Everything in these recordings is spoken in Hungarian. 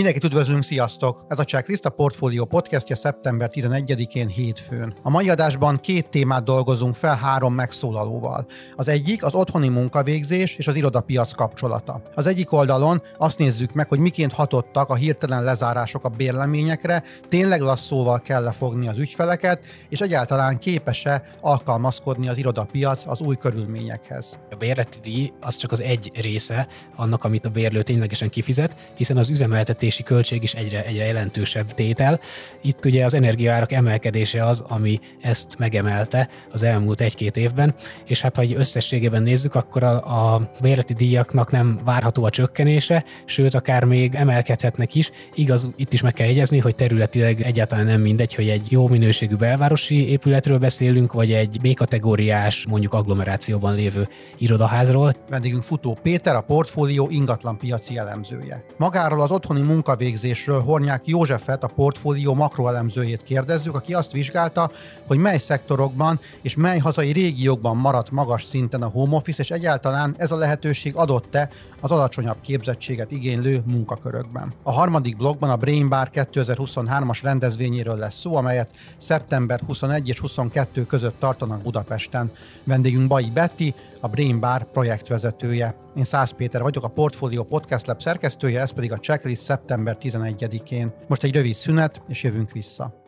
Mindenkit üdvözlünk, sziasztok! Ez a Checklist a Portfolio podcastja szeptember 11-én hétfőn. A mai adásban két témát dolgozunk fel három megszólalóval. Az egyik az otthoni munkavégzés és az irodapiac kapcsolata. Az egyik oldalon azt nézzük meg, hogy miként hatottak a hirtelen lezárások a bérleményekre, tényleg lasszóval kell lefogni az ügyfeleket, és egyáltalán képes-e alkalmazkodni az irodapiac az új körülményekhez. A bérleti díj az csak az egy része annak, amit a bérlő ténylegesen kifizet, hiszen az üzemeltetés fizetési költség is egyre, egyre jelentősebb tétel. Itt ugye az energiaárak emelkedése az, ami ezt megemelte az elmúlt egy-két évben, és hát ha egy összességében nézzük, akkor a, a bérleti díjaknak nem várható a csökkenése, sőt, akár még emelkedhetnek is. Igaz, itt is meg kell jegyezni, hogy területileg egyáltalán nem mindegy, hogy egy jó minőségű belvárosi épületről beszélünk, vagy egy B-kategóriás, mondjuk agglomerációban lévő irodaházról. Vendégünk Futó Péter, a portfólió ingatlan piaci elemzője. Magáról az otthoni munkavégzésről Hornyák Józsefet, a portfólió makroelemzőjét kérdezzük, aki azt vizsgálta, hogy mely szektorokban és mely hazai régiókban maradt magas szinten a home office, és egyáltalán ez a lehetőség adott-e az alacsonyabb képzettséget igénylő munkakörökben. A harmadik blogban a Brain Bar 2023-as rendezvényéről lesz szó, amelyet szeptember 21 és 22 között tartanak Budapesten. Vendégünk Bai Betty, a Brain Bar projektvezetője. Én Szász Péter vagyok, a Portfolio Podcast Lab szerkesztője, ez pedig a checklist szeptember 11-én. Most egy rövid szünet, és jövünk vissza.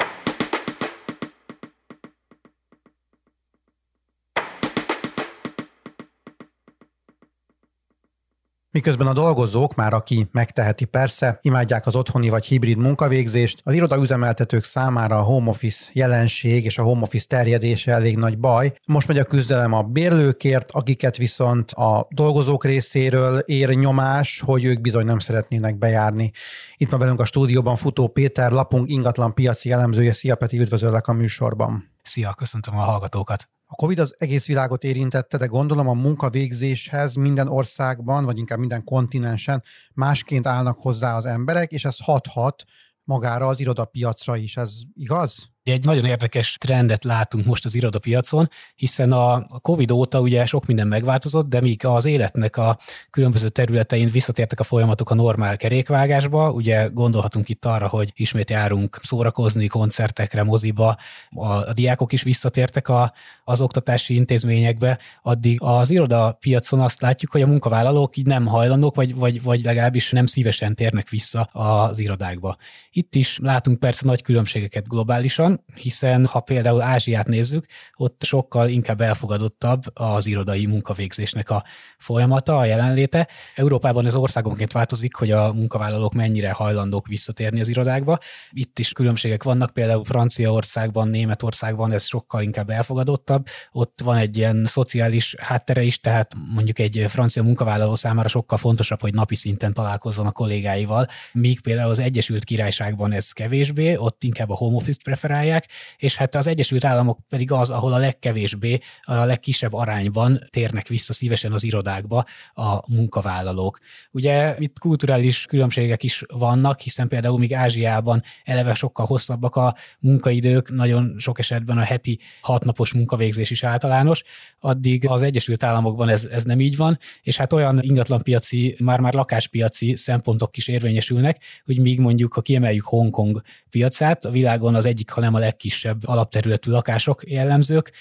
Miközben a dolgozók, már aki megteheti persze, imádják az otthoni vagy hibrid munkavégzést, az irodaüzemeltetők számára a home office jelenség és a home office terjedése elég nagy baj. Most megy a küzdelem a bérlőkért, akiket viszont a dolgozók részéről ér nyomás, hogy ők bizony nem szeretnének bejárni. Itt van velünk a stúdióban Futó Péter, lapunk ingatlan piaci elemzője. Szia Peti, üdvözöllek a műsorban. Szia, köszöntöm a hallgatókat. A COVID az egész világot érintette, de gondolom a munkavégzéshez minden országban, vagy inkább minden kontinensen másként állnak hozzá az emberek, és ez hathat magára az irodapiacra is. Ez igaz? Egy nagyon érdekes trendet látunk most az irodapiacon, hiszen a COVID óta ugye sok minden megváltozott, de míg az életnek a különböző területein visszatértek a folyamatok a normál kerékvágásba, ugye gondolhatunk itt arra, hogy ismét járunk szórakozni, koncertekre, moziba, a, a diákok is visszatértek a, az oktatási intézményekbe, addig az irodapiacon azt látjuk, hogy a munkavállalók így nem hajlandók, vagy, vagy, vagy legalábbis nem szívesen térnek vissza az irodákba. Itt is látunk persze nagy különbségeket globálisan, hiszen ha például Ázsiát nézzük, ott sokkal inkább elfogadottabb az irodai munkavégzésnek a folyamata, a jelenléte. Európában ez országonként változik, hogy a munkavállalók mennyire hajlandók visszatérni az irodákba. Itt is különbségek vannak, például Franciaországban, Németországban ez sokkal inkább elfogadottabb. Ott van egy ilyen szociális háttere is, tehát mondjuk egy francia munkavállaló számára sokkal fontosabb, hogy napi szinten találkozzon a kollégáival, míg például az Egyesült Királyságban ez kevésbé, ott inkább a home office preferál használják, és hát az Egyesült Államok pedig az, ahol a legkevésbé, a legkisebb arányban térnek vissza szívesen az irodákba a munkavállalók. Ugye itt kulturális különbségek is vannak, hiszen például még Ázsiában eleve sokkal hosszabbak a munkaidők, nagyon sok esetben a heti hatnapos munkavégzés is általános, addig az Egyesült Államokban ez, ez nem így van, és hát olyan ingatlanpiaci, már-már lakáspiaci szempontok is érvényesülnek, hogy míg mondjuk, ha kiemeljük Hongkong piacát, a világon az egyik, ha nem a legkisebb alapterületű lakások jellemzők,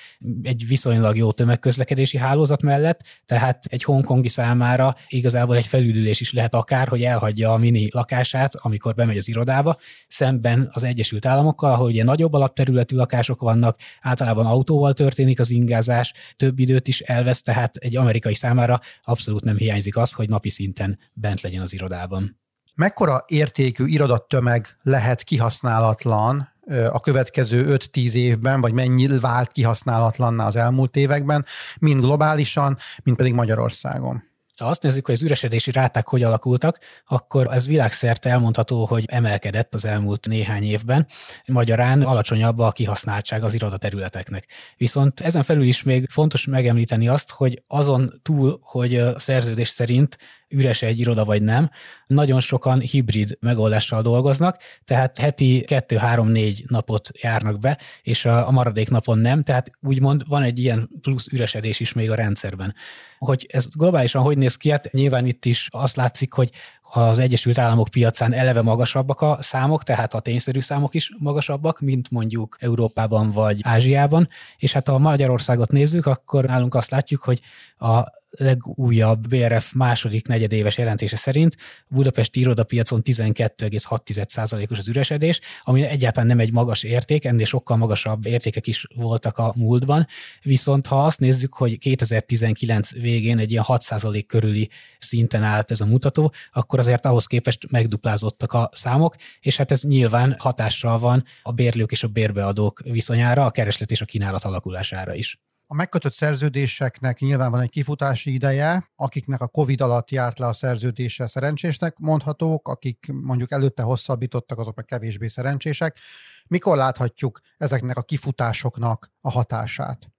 egy viszonylag jó tömegközlekedési hálózat mellett, tehát egy hongkongi számára igazából egy felüdülés is lehet akár, hogy elhagyja a mini lakását, amikor bemegy az irodába, szemben az Egyesült Államokkal, ahol ugye nagyobb alapterületű lakások vannak, általában autóval történik az ingázás, több időt is elvesz, tehát egy amerikai számára abszolút nem hiányzik az, hogy napi szinten bent legyen az irodában. Mekkora értékű irodattömeg lehet kihasználatlan a következő 5-10 évben, vagy mennyi vált kihasználatlanná az elmúlt években, mind globálisan, mind pedig Magyarországon? Ha azt nézzük, hogy az üresedési ráták hogy alakultak, akkor ez világszerte elmondható, hogy emelkedett az elmúlt néhány évben. Magyarán alacsonyabb a kihasználtság az irodaterületeknek. Viszont ezen felül is még fontos megemlíteni azt, hogy azon túl, hogy a szerződés szerint üres egy iroda vagy nem. Nagyon sokan hibrid megoldással dolgoznak, tehát heti 2-3-4 napot járnak be, és a maradék napon nem, tehát úgymond van egy ilyen plusz üresedés is még a rendszerben. Hogy ez globálisan hogy néz ki, hát nyilván itt is azt látszik, hogy az Egyesült Államok piacán eleve magasabbak a számok, tehát a tényszerű számok is magasabbak, mint mondjuk Európában vagy Ázsiában, és hát ha Magyarországot nézzük, akkor nálunk azt látjuk, hogy a legújabb BRF második negyedéves jelentése szerint Budapesti irodapiacon 12,6%-os az üresedés, ami egyáltalán nem egy magas érték, ennél sokkal magasabb értékek is voltak a múltban, viszont ha azt nézzük, hogy 2019 végén egy ilyen 6% körüli szinten állt ez a mutató, akkor azért ahhoz képest megduplázottak a számok, és hát ez nyilván hatással van a bérlők és a bérbeadók viszonyára, a kereslet és a kínálat alakulására is. A megkötött szerződéseknek nyilván van egy kifutási ideje, akiknek a COVID alatt járt le a szerződése szerencsésnek mondhatók, akik mondjuk előtte hosszabbítottak, azok meg kevésbé szerencsések. Mikor láthatjuk ezeknek a kifutásoknak a hatását?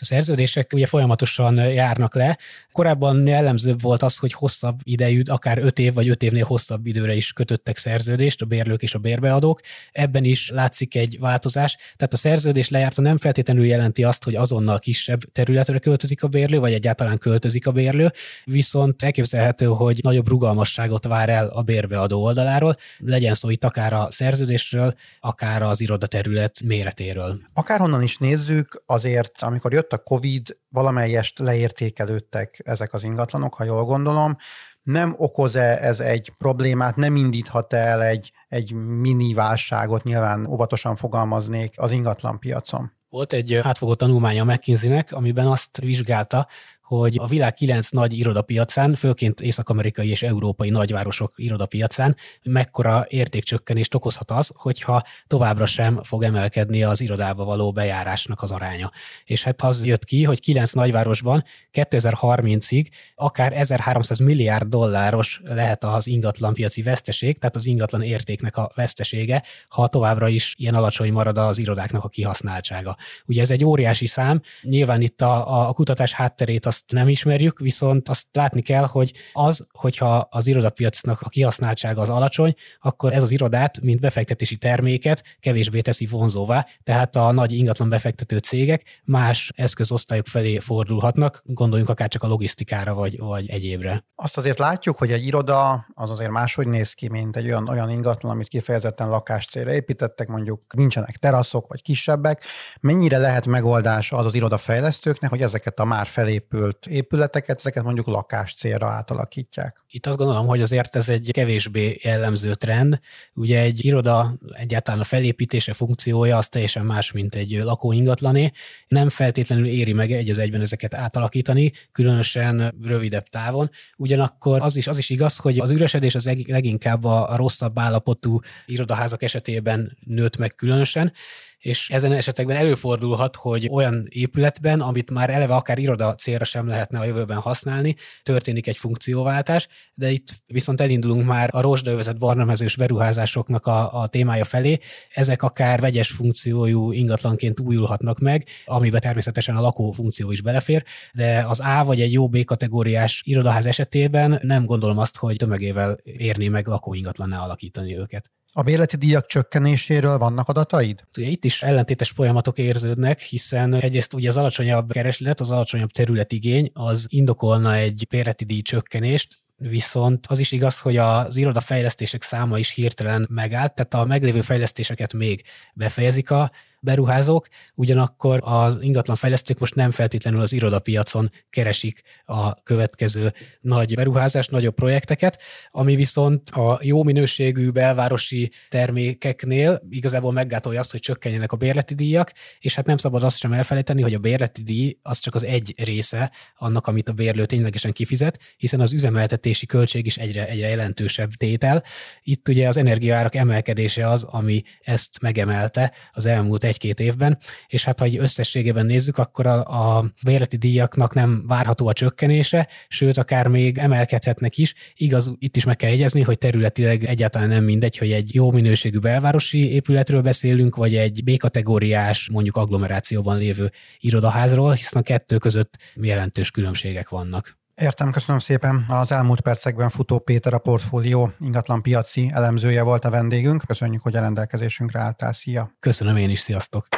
A szerződések ugye folyamatosan járnak le. Korábban jellemzőbb volt az, hogy hosszabb idejű, akár 5 év vagy 5 évnél hosszabb időre is kötöttek szerződést a bérlők és a bérbeadók. Ebben is látszik egy változás. Tehát a szerződés lejárta nem feltétlenül jelenti azt, hogy azonnal kisebb területre költözik a bérlő, vagy egyáltalán költözik a bérlő, viszont elképzelhető, hogy nagyobb rugalmasságot vár el a bérbeadó oldaláról, legyen szó itt akár a szerződésről, akár az irodaterület méretéről. Akárhonnan is nézzük, azért amikor jött a COVID, valamelyest leértékelődtek ezek az ingatlanok, ha jól gondolom. Nem okoz-e ez egy problémát, nem indíthat el egy, egy mini válságot, nyilván óvatosan fogalmaznék az ingatlan piacon? Volt egy átfogó tanulmánya McKinsey-nek, amiben azt vizsgálta, hogy a világ kilenc nagy irodapiacán, főként észak-amerikai és európai nagyvárosok irodapiacán mekkora értékcsökkenést okozhat az, hogyha továbbra sem fog emelkedni az irodába való bejárásnak az aránya. És hát az jött ki, hogy kilenc nagyvárosban 2030-ig akár 1300 milliárd dolláros lehet az ingatlanpiaci veszteség, tehát az ingatlan értéknek a vesztesége, ha továbbra is ilyen alacsony marad az irodáknak a kihasználtsága. Ugye ez egy óriási szám, nyilván itt a, a kutatás hátterét azt azt nem ismerjük, viszont azt látni kell, hogy az, hogyha az irodapiacnak a kihasználtsága az alacsony, akkor ez az irodát, mint befektetési terméket kevésbé teszi vonzóvá, tehát a nagy ingatlan befektető cégek más eszközosztályok felé fordulhatnak, gondoljunk akár csak a logisztikára vagy, vagy egyébre. Azt azért látjuk, hogy egy iroda az azért máshogy néz ki, mint egy olyan, olyan ingatlan, amit kifejezetten lakáscélra építettek, mondjuk nincsenek teraszok vagy kisebbek. Mennyire lehet megoldás az az irodafejlesztőknek, hogy ezeket a már felépült épült épületeket, ezeket mondjuk lakás célra átalakítják. Itt azt gondolom, hogy azért ez egy kevésbé jellemző trend. Ugye egy iroda egyáltalán a felépítése funkciója az teljesen más, mint egy lakóingatlané. Nem feltétlenül éri meg egy az egyben ezeket átalakítani, különösen rövidebb távon. Ugyanakkor az is, az is igaz, hogy az üresedés az leginkább a rosszabb állapotú irodaházak esetében nőtt meg különösen, és ezen esetekben előfordulhat, hogy olyan épületben, amit már eleve akár iroda célra sem lehetne a jövőben használni, történik egy funkcióváltás, de itt viszont elindulunk már a rozsdaövezet barnamezős beruházásoknak a, a témája felé. Ezek akár vegyes funkciójú ingatlanként újulhatnak meg, amiben természetesen a lakó funkció is belefér, de az A vagy egy jó B kategóriás irodaház esetében nem gondolom azt, hogy tömegével érné meg lakóingatlanná alakítani őket. A bérleti díjak csökkenéséről vannak adataid? Ugye itt is ellentétes folyamatok érződnek, hiszen egyrészt ugye az alacsonyabb kereslet, az alacsonyabb területigény az indokolna egy bérleti díj csökkenést, Viszont az is igaz, hogy az irodafejlesztések száma is hirtelen megállt, tehát a meglévő fejlesztéseket még befejezik a beruházók, ugyanakkor az ingatlan fejlesztők most nem feltétlenül az irodapiacon keresik a következő nagy beruházás, nagyobb projekteket, ami viszont a jó minőségű belvárosi termékeknél igazából meggátolja azt, hogy csökkenjenek a bérleti díjak, és hát nem szabad azt sem elfelejteni, hogy a bérleti díj az csak az egy része annak, amit a bérlő ténylegesen kifizet, hiszen az üzemeltetési költség is egyre, egyre jelentősebb tétel. Itt ugye az energiaárak emelkedése az, ami ezt megemelte az elmúlt egy-két évben, és hát ha egy összességében nézzük, akkor a, a bérleti díjaknak nem várható a csökkenése, sőt, akár még emelkedhetnek is. Igaz, itt is meg kell jegyezni, hogy területileg egyáltalán nem mindegy, hogy egy jó minőségű belvárosi épületről beszélünk, vagy egy B-kategóriás, mondjuk agglomerációban lévő irodaházról, hiszen a kettő között jelentős különbségek vannak. Értem, köszönöm szépen. Az elmúlt percekben Futó Péter, a portfólió ingatlan piaci elemzője volt a vendégünk. Köszönjük, hogy a rendelkezésünkre álltál. Szia! Köszönöm én is, sziasztok!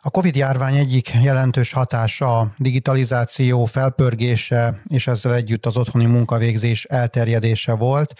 A COVID-járvány egyik jelentős hatása a digitalizáció felpörgése, és ezzel együtt az otthoni munkavégzés elterjedése volt.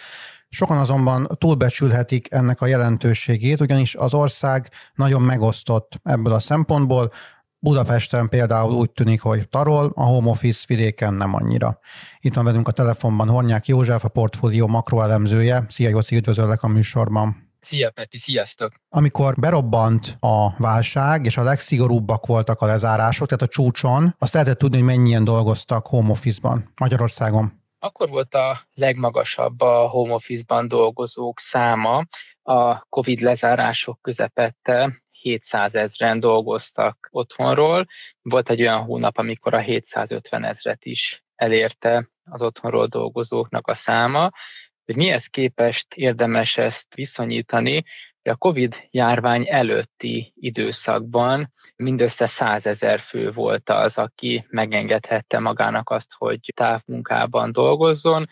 Sokan azonban túlbecsülhetik ennek a jelentőségét, ugyanis az ország nagyon megosztott ebből a szempontból. Budapesten például úgy tűnik, hogy tarol, a home office vidéken nem annyira. Itt van velünk a telefonban Hornyák József, a portfólió makroelemzője. Szia Jóci, üdvözöllek a műsorban. Szia Peti, sziasztok! Amikor berobbant a válság, és a legszigorúbbak voltak a lezárások, tehát a csúcson, azt lehetett tudni, hogy mennyien dolgoztak home office-ban Magyarországon. Akkor volt a legmagasabb a home office-ban dolgozók száma. A COVID lezárások közepette 700 ezeren dolgoztak otthonról. Volt egy olyan hónap, amikor a 750 ezret is elérte az otthonról dolgozóknak a száma hogy mihez képest érdemes ezt viszonyítani, hogy a COVID járvány előtti időszakban mindössze 100 ezer fő volt az, aki megengedhette magának azt, hogy távmunkában dolgozzon.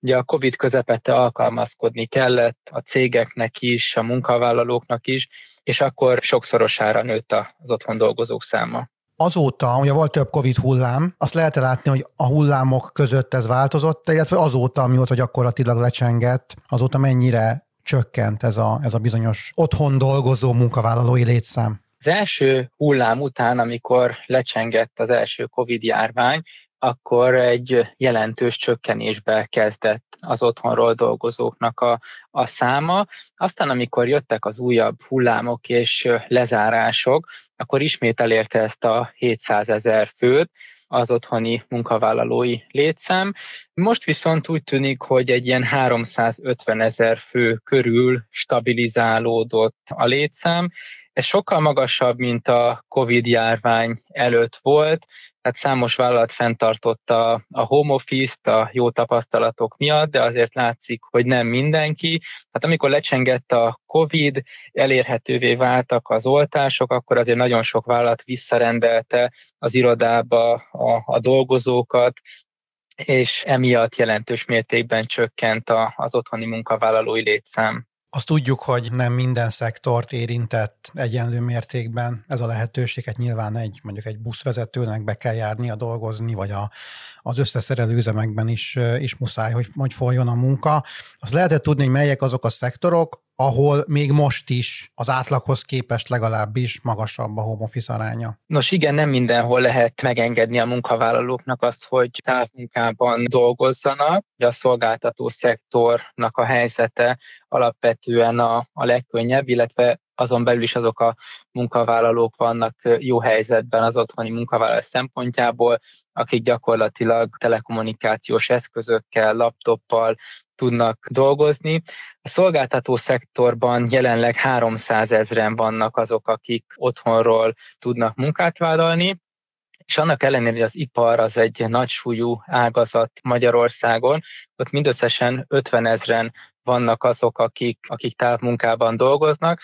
Ugye a COVID közepette alkalmazkodni kellett a cégeknek is, a munkavállalóknak is, és akkor sokszorosára nőtt az otthon dolgozók száma. Azóta, ugye volt több Covid hullám, azt lehet látni, hogy a hullámok között ez változott, illetve azóta, amióta gyakorlatilag lecsengett, azóta mennyire csökkent ez a, ez a bizonyos otthon dolgozó munkavállalói létszám? Az első hullám után, amikor lecsengett az első Covid járvány, akkor egy jelentős csökkenésbe kezdett az otthonról dolgozóknak a, a száma. Aztán, amikor jöttek az újabb hullámok és lezárások, akkor ismét elérte ezt a 700 ezer főt, az otthoni munkavállalói létszám. Most viszont úgy tűnik, hogy egy ilyen 350 ezer fő körül stabilizálódott a létszám. Ez sokkal magasabb, mint a COVID járvány előtt volt, tehát számos vállalat fenntartotta a home office-t a jó tapasztalatok miatt, de azért látszik, hogy nem mindenki. Hát amikor lecsengett a COVID, elérhetővé váltak az oltások, akkor azért nagyon sok vállalat visszarendelte az irodába a, a dolgozókat, és emiatt jelentős mértékben csökkent a, az otthoni munkavállalói létszám. Azt tudjuk, hogy nem minden szektort érintett egyenlő mértékben ez a lehetőség. Hát nyilván egy, mondjuk egy buszvezetőnek be kell járnia dolgozni, vagy a, az összeszerelő üzemekben is, is muszáj, hogy, hogy folyjon a munka. Az lehetett tudni, hogy melyek azok a szektorok, ahol még most is az átlaghoz képest legalábbis magasabb a home office aránya. Nos igen, nem mindenhol lehet megengedni a munkavállalóknak azt, hogy távmunkában dolgozzanak. A szolgáltató szektornak a helyzete alapvetően a, a legkönnyebb, illetve azon belül is azok a munkavállalók vannak jó helyzetben az otthoni munkavállalás szempontjából, akik gyakorlatilag telekommunikációs eszközökkel, laptoppal tudnak dolgozni. A szolgáltató szektorban jelenleg 300 ezeren vannak azok, akik otthonról tudnak munkát vállalni, és annak ellenére, hogy az ipar az egy nagy súlyú ágazat Magyarországon, ott mindösszesen 50 ezeren vannak azok, akik, akik távmunkában dolgoznak,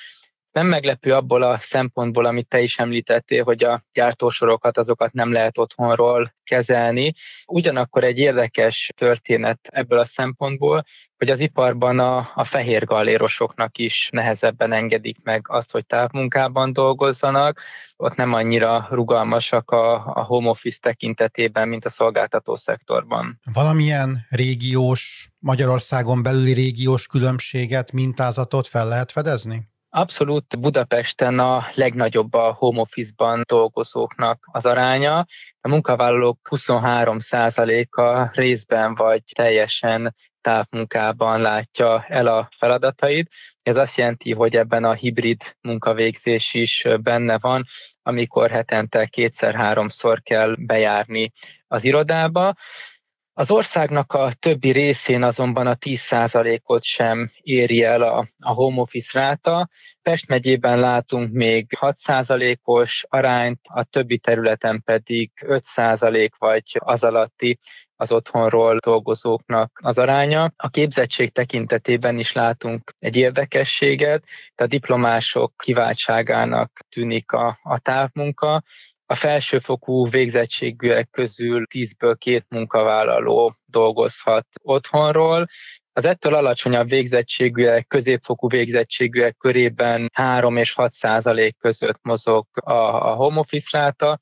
nem meglepő abból a szempontból, amit te is említettél, hogy a gyártósorokat, azokat nem lehet otthonról kezelni. Ugyanakkor egy érdekes történet ebből a szempontból, hogy az iparban a, a fehér gallérosoknak is nehezebben engedik meg azt, hogy távmunkában dolgozzanak. Ott nem annyira rugalmasak a, a home office tekintetében, mint a szolgáltató szektorban. Valamilyen régiós, Magyarországon belüli régiós különbséget, mintázatot fel lehet fedezni? Abszolút Budapesten a legnagyobb a home office-ban dolgozóknak az aránya. A munkavállalók 23%-a részben vagy teljesen távmunkában látja el a feladatait. Ez azt jelenti, hogy ebben a hibrid munkavégzés is benne van, amikor hetente kétszer-háromszor kell bejárni az irodába. Az országnak a többi részén azonban a 10%-ot sem éri el a, a home office ráta. Pest megyében látunk még 6%-os arányt, a többi területen pedig 5% vagy az alatti az otthonról dolgozóknak az aránya. A képzettség tekintetében is látunk egy érdekességet, a diplomások kiváltságának tűnik a, a távmunka, a felsőfokú végzettségűek közül 10-ből két munkavállaló dolgozhat otthonról, az ettől alacsonyabb végzettségűek, középfokú végzettségűek körében 3 és 6 százalék között mozog a, a home office ráta,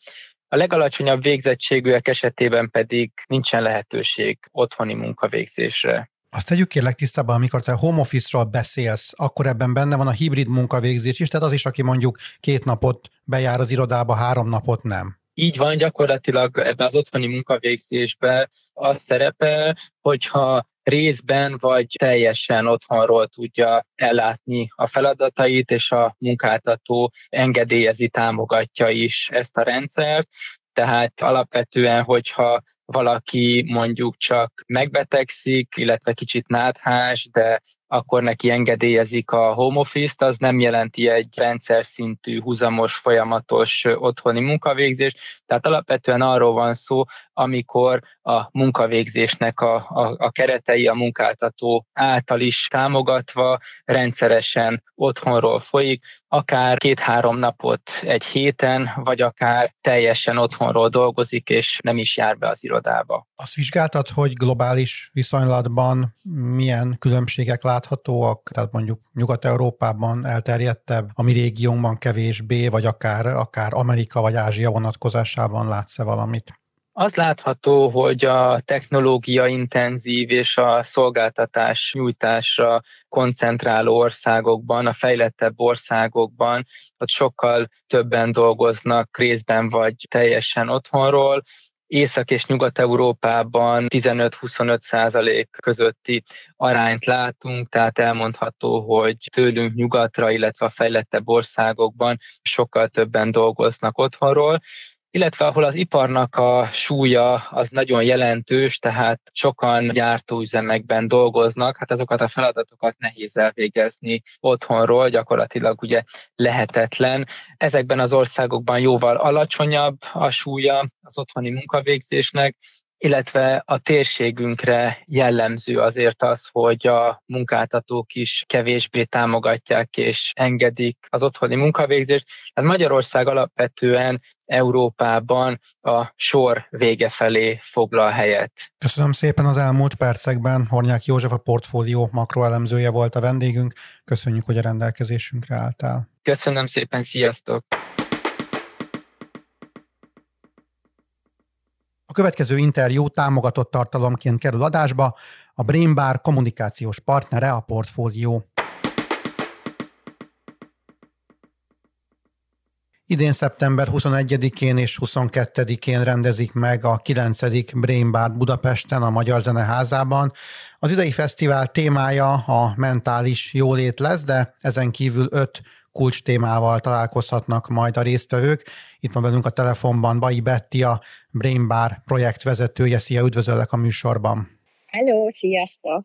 a legalacsonyabb végzettségűek esetében pedig nincsen lehetőség otthoni munkavégzésre. Azt tegyük kérlek tisztában, amikor te home office-ról beszélsz, akkor ebben benne van a hibrid munkavégzés is, tehát az is, aki mondjuk két napot bejár az irodába, három napot nem. Így van, gyakorlatilag ebbe az otthoni munkavégzésbe az szerepel, hogyha részben vagy teljesen otthonról tudja ellátni a feladatait, és a munkáltató engedélyezi, támogatja is ezt a rendszert. Tehát alapvetően, hogyha valaki mondjuk csak megbetegszik, illetve kicsit náthás, de akkor neki engedélyezik a home office-t, az nem jelenti egy rendszer szintű, húzamos, folyamatos otthoni munkavégzést. Tehát alapvetően arról van szó, amikor a munkavégzésnek a, a, a keretei a munkáltató által is támogatva rendszeresen otthonról folyik, akár két-három napot egy héten, vagy akár teljesen otthonról dolgozik, és nem is jár be az irodába. Azt vizsgáltad, hogy globális viszonylatban milyen különbségek láthatóak, tehát mondjuk Nyugat-Európában elterjedtebb, a mi régiónkban kevésbé, vagy akár, akár Amerika vagy Ázsia vonatkozásában látsz-e valamit? Az látható, hogy a technológia intenzív és a szolgáltatás nyújtásra koncentráló országokban, a fejlettebb országokban, ott sokkal többen dolgoznak részben vagy teljesen otthonról, Észak- és Nyugat-Európában 15-25 százalék közötti arányt látunk, tehát elmondható, hogy tőlünk nyugatra, illetve a fejlettebb országokban sokkal többen dolgoznak otthonról illetve ahol az iparnak a súlya az nagyon jelentős, tehát sokan gyártóüzemekben dolgoznak, hát azokat a feladatokat nehéz elvégezni otthonról, gyakorlatilag ugye lehetetlen. Ezekben az országokban jóval alacsonyabb a súlya az otthoni munkavégzésnek, illetve a térségünkre jellemző azért az, hogy a munkáltatók is kevésbé támogatják és engedik az otthoni munkavégzést. Hát Magyarország alapvetően Európában a sor vége felé foglal helyet. Köszönöm szépen az elmúlt percekben. Hornyák József a portfólió makroelemzője volt a vendégünk. Köszönjük, hogy a rendelkezésünkre álltál. Köszönöm szépen, sziasztok! A következő interjú támogatott tartalomként kerül adásba, a Brainbar kommunikációs partnere a portfólió. Idén szeptember 21-én és 22-én rendezik meg a 9. Brain Bar Budapesten a Magyar Zeneházában. Az idei fesztivál témája a mentális jólét lesz, de ezen kívül öt kulcs témával találkozhatnak majd a résztvevők. Itt van velünk a telefonban Bai Betti, a Brain Bar projekt vezetője. Szia, üdvözöllek a műsorban! Hello, sziasztok!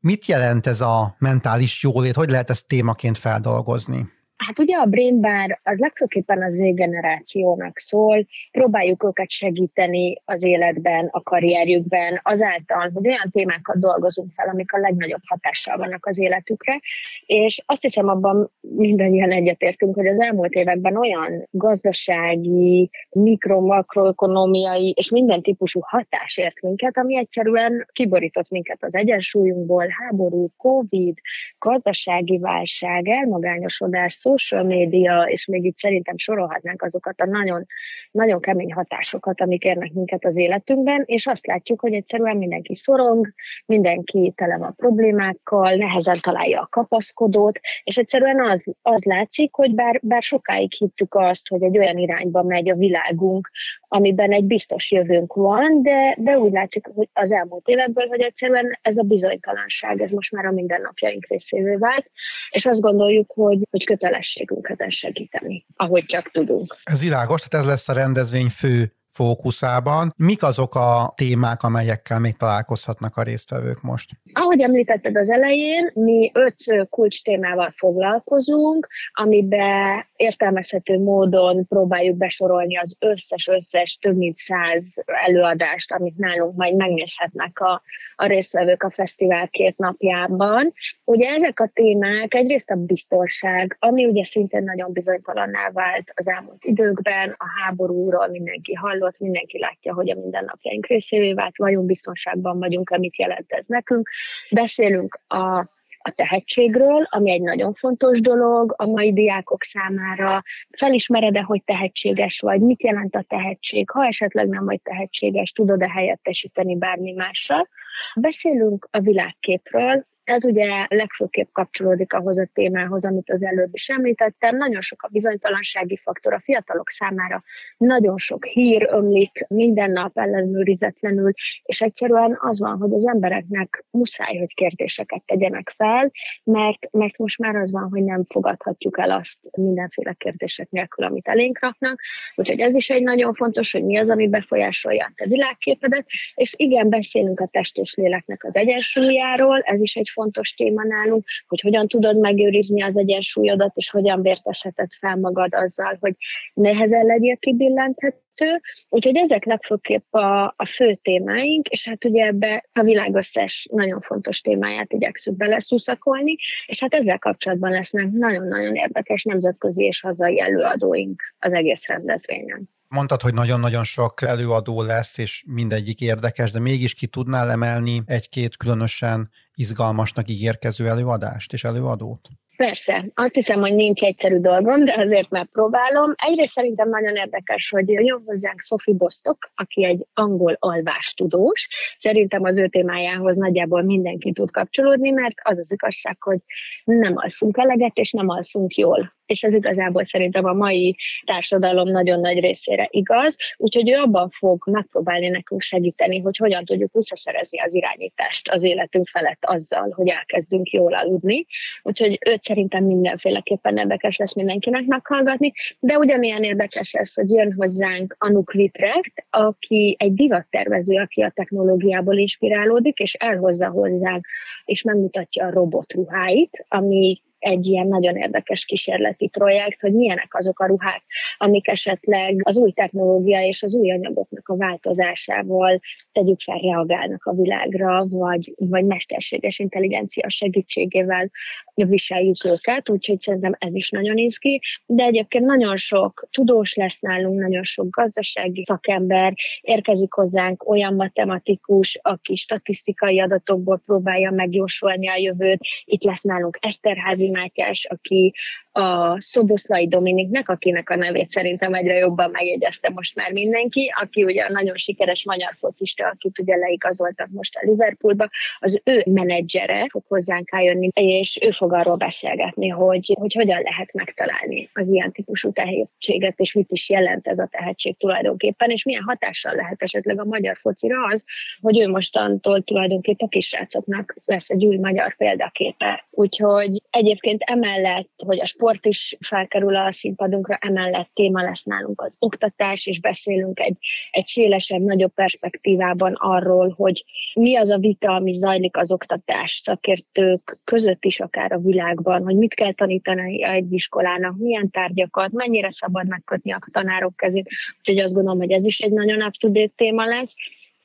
Mit jelent ez a mentális jólét? Hogy lehet ezt témaként feldolgozni? Hát ugye a Brain Bar az legfőképpen az Z-generációnak szól, próbáljuk őket segíteni az életben, a karrierjükben, azáltal, hogy olyan témákat dolgozunk fel, amik a legnagyobb hatással vannak az életükre, és azt hiszem abban mindannyian egyetértünk, hogy az elmúlt években olyan gazdasági, mikro-makroekonomiai és minden típusú hatás ért minket, ami egyszerűen kiborított minket az egyensúlyunkból, háború, Covid, gazdasági válság, elmagányosodás, social média, és még itt szerintem sorolhatnánk azokat a nagyon, nagyon kemény hatásokat, amik érnek minket az életünkben, és azt látjuk, hogy egyszerűen mindenki szorong, mindenki tele van problémákkal, nehezen találja a kapaszkodót, és egyszerűen az, az látszik, hogy bár, bár sokáig hittük azt, hogy egy olyan irányba megy a világunk, amiben egy biztos jövőnk van, de, de úgy látszik, hogy az elmúlt évekből, hogy egyszerűen ez a bizonytalanság, ez most már a mindennapjaink részévé vált, és azt gondoljuk, hogy, hogy kötelességünk ezen segíteni, ahogy csak tudunk. Ez világos, tehát ez lesz a rendezvény fő fókuszában. Mik azok a témák, amelyekkel még találkozhatnak a résztvevők most? Ahogy említetted az elején, mi öt kulcs témával foglalkozunk, amiben értelmezhető módon próbáljuk besorolni az összes-összes több mint száz előadást, amit nálunk majd megnézhetnek a, a résztvevők a fesztivál két napjában. Ugye ezek a témák egyrészt a biztonság, ami ugye szintén nagyon bizonytalanná vált az elmúlt időkben, a háborúról mindenki hallott, mindenki látja, hogy a mindennapjaink részévé vált, vajon biztonságban vagyunk, amit jelent ez nekünk. Beszélünk a a tehetségről, ami egy nagyon fontos dolog a mai diákok számára. Felismered-e, hogy tehetséges vagy, mit jelent a tehetség, ha esetleg nem vagy tehetséges, tudod-e helyettesíteni bármi mással. Beszélünk a világképről, ez ugye legfőképp kapcsolódik ahhoz a témához, amit az előbb is említettem. Nagyon sok a bizonytalansági faktor a fiatalok számára, nagyon sok hír ömlik minden nap ellenőrizetlenül, és egyszerűen az van, hogy az embereknek muszáj, hogy kérdéseket tegyenek fel, mert, mert most már az van, hogy nem fogadhatjuk el azt mindenféle kérdések nélkül, amit elénk raknak. Úgyhogy ez is egy nagyon fontos, hogy mi az, ami befolyásolja a te világképedet, és igen, beszélünk a test és léleknek az egyensúlyáról, ez is egy fontos téma nálunk, hogy hogyan tudod megőrizni az egyensúlyodat, és hogyan vértezheted fel magad azzal, hogy nehezen legyél kibillenthető. Úgyhogy ezek legfőképp a, a fő témáink, és hát ugye ebbe a világ összes nagyon fontos témáját igyekszünk beleszuszakolni, és hát ezzel kapcsolatban lesznek nagyon-nagyon érdekes nemzetközi és hazai előadóink az egész rendezvényen. Mondtad, hogy nagyon-nagyon sok előadó lesz, és mindegyik érdekes, de mégis ki tudnál emelni egy-két különösen izgalmasnak ígérkező előadást és előadót? Persze, azt hiszem, hogy nincs egyszerű dolgom, de azért megpróbálom. Egyrészt szerintem nagyon érdekes, hogy jön hozzánk Sophie Bostok, aki egy angol alvástudós. Szerintem az ő témájához nagyjából mindenki tud kapcsolódni, mert az az igazság, hogy nem alszunk eleget, és nem alszunk jól és ez igazából szerintem a mai társadalom nagyon nagy részére igaz, úgyhogy ő abban fog megpróbálni nekünk segíteni, hogy hogyan tudjuk visszaszerezni az irányítást az életünk felett azzal, hogy elkezdünk jól aludni. Úgyhogy őt szerintem mindenféleképpen érdekes lesz mindenkinek meghallgatni, de ugyanilyen érdekes lesz, hogy jön hozzánk Anuk Viprecht, aki egy divattervező, aki a technológiából inspirálódik, és elhozza hozzánk, és megmutatja a robotruháit, ami egy ilyen nagyon érdekes kísérleti projekt, hogy milyenek azok a ruhák, amik esetleg az új technológia és az új anyagoknak a változásával tegyük fel, reagálnak a világra, vagy, vagy mesterséges intelligencia segítségével viseljük őket, úgyhogy szerintem ez is nagyon izgi, de egyébként nagyon sok tudós lesz nálunk, nagyon sok gazdasági szakember, érkezik hozzánk olyan matematikus, aki statisztikai adatokból próbálja megjósolni a jövőt, itt lesz nálunk Eszterházi Mátyás, aki a Szoboszlai Dominiknek, akinek a nevét szerintem egyre jobban megjegyezte most már mindenki, aki ugye nagyon sikeres magyar focista, akit ugye leigazoltak most a Liverpoolba, az ő menedzsere fog hozzánk eljönni, és ő fog arról beszélgetni, hogy, hogy hogyan lehet megtalálni az ilyen típusú tehetséget, és mit is jelent ez a tehetség tulajdonképpen, és milyen hatással lehet esetleg a magyar focira az, hogy ő mostantól tulajdonképpen a kisrácoknak lesz egy új magyar példaképe. Úgyhogy egyébként emellett, hogy a sport is felkerül a színpadunkra, emellett téma lesz nálunk az oktatás, és beszélünk egy, egy szélesebb, nagyobb perspektívában arról, hogy mi az a vita, ami zajlik az oktatás szakértők között is akár a világban, hogy mit kell tanítani egy iskolának, milyen tárgyakat, mennyire szabad megkötni a tanárok kezét. Úgyhogy azt gondolom, hogy ez is egy nagyon up téma lesz.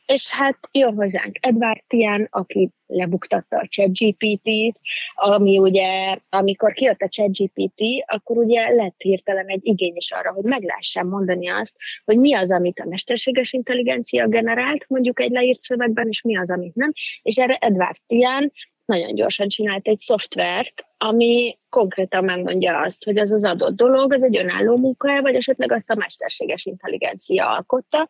És hát jön hozzánk Edward Tian, aki lebuktatta a ChatGPT-t, ami ugye, amikor kijött a ChatGPT, akkor ugye lett hirtelen egy igény is arra, hogy meg lehessen mondani azt, hogy mi az, amit a mesterséges intelligencia generált, mondjuk egy leírt szövegben, és mi az, amit nem. És erre Edward Tian nagyon gyorsan csinált egy szoftvert, ami konkrétan megmondja azt, hogy az az adott dolog, az egy önálló munka, vagy esetleg azt a mesterséges intelligencia alkotta,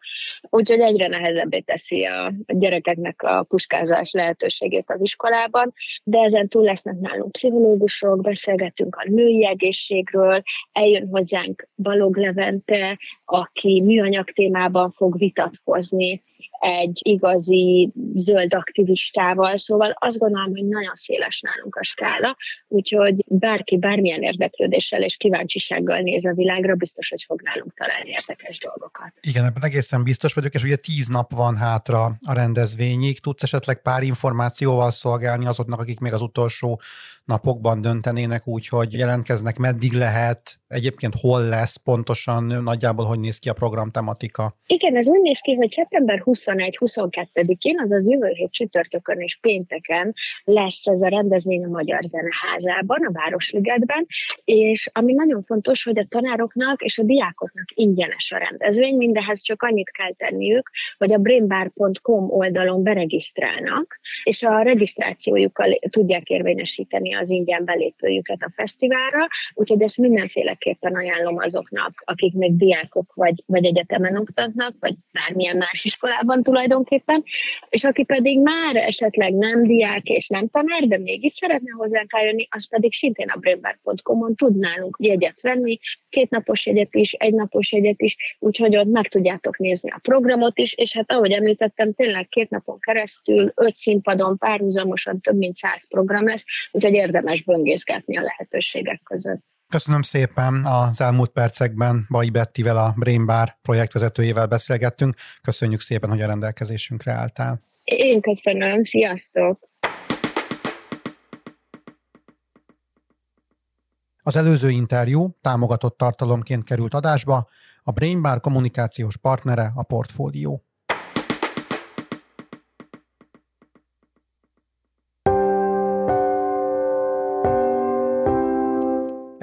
úgyhogy egyre nehezebbé teszi a gyerekeknek a puskázás lehetőségét az iskolában, de ezen túl lesznek nálunk pszichológusok, beszélgetünk a női egészségről, eljön hozzánk Balog Levente, aki műanyag témában fog vitatkozni, egy igazi zöld aktivistával, szóval azt gondolom, hogy nagyon széles nálunk a skála, úgyhogy bárki bármilyen érdeklődéssel és kíváncsisággal néz a világra, biztos, hogy fog nálunk találni érdekes dolgokat. Igen, ebben egészen biztos vagyok, és ugye tíz nap van hátra a rendezvényig. Tudsz esetleg pár információval szolgálni azoknak, akik még az utolsó napokban döntenének úgy, hogy jelentkeznek, meddig lehet, egyébként hol lesz, pontosan nagyjából hogy néz ki a program tematika? Igen, ez úgy néz ki, hogy szeptember 21-22-én, azaz jövő hét csütörtökön és pénteken lesz ez a rendezvény a Magyar Zeneházában, a Városligetben, és ami nagyon fontos, hogy a tanároknak és a diákoknak ingyenes a rendezvény, mindehez csak annyit kell tenniük, hogy a brainbar.com oldalon beregisztrálnak, és a regisztrációjukkal tudják érvényesíteni az ingyen belépőjüket a fesztiválra, úgyhogy ezt mindenféleképpen ajánlom azoknak, akik még diákok vagy, vagy egyetemen oktatnak, vagy bármilyen más iskolában tulajdonképpen, és aki pedig már esetleg nem diák és nem tanár, de mégis szeretne hozzánk eljönni, az pedig szintén a brainbar.com-on tud nálunk jegyet venni, kétnapos jegyet is, egynapos jegyet is, úgyhogy ott meg tudjátok nézni a programot is, és hát ahogy említettem, tényleg két napon keresztül, öt színpadon párhuzamosan több mint száz program lesz, úgyhogy érdemes böngészgetni a lehetőségek között. Köszönöm szépen. Az elmúlt percekben Bai Bettivel, a Brain Bar projektvezetőjével beszélgettünk. Köszönjük szépen, hogy a rendelkezésünkre álltál. Én köszönöm, sziasztok! Az előző interjú támogatott tartalomként került adásba, a Brain Bar kommunikációs partnere a portfólió.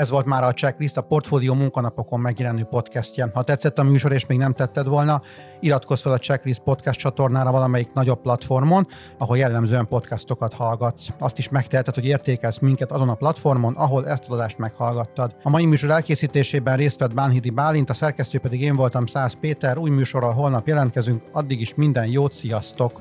Ez volt már a Checklist, a Portfólió munkanapokon megjelenő podcastje. Ha tetszett a műsor és még nem tetted volna, iratkozz fel a Checklist podcast csatornára valamelyik nagyobb platformon, ahol jellemzően podcastokat hallgatsz. Azt is megteheted, hogy értékelsz minket azon a platformon, ahol ezt az adást meghallgattad. A mai műsor elkészítésében részt vett Bánhidi Bálint, a szerkesztő pedig én voltam Száz Péter. Új műsorral holnap jelentkezünk, addig is minden jót, sziasztok!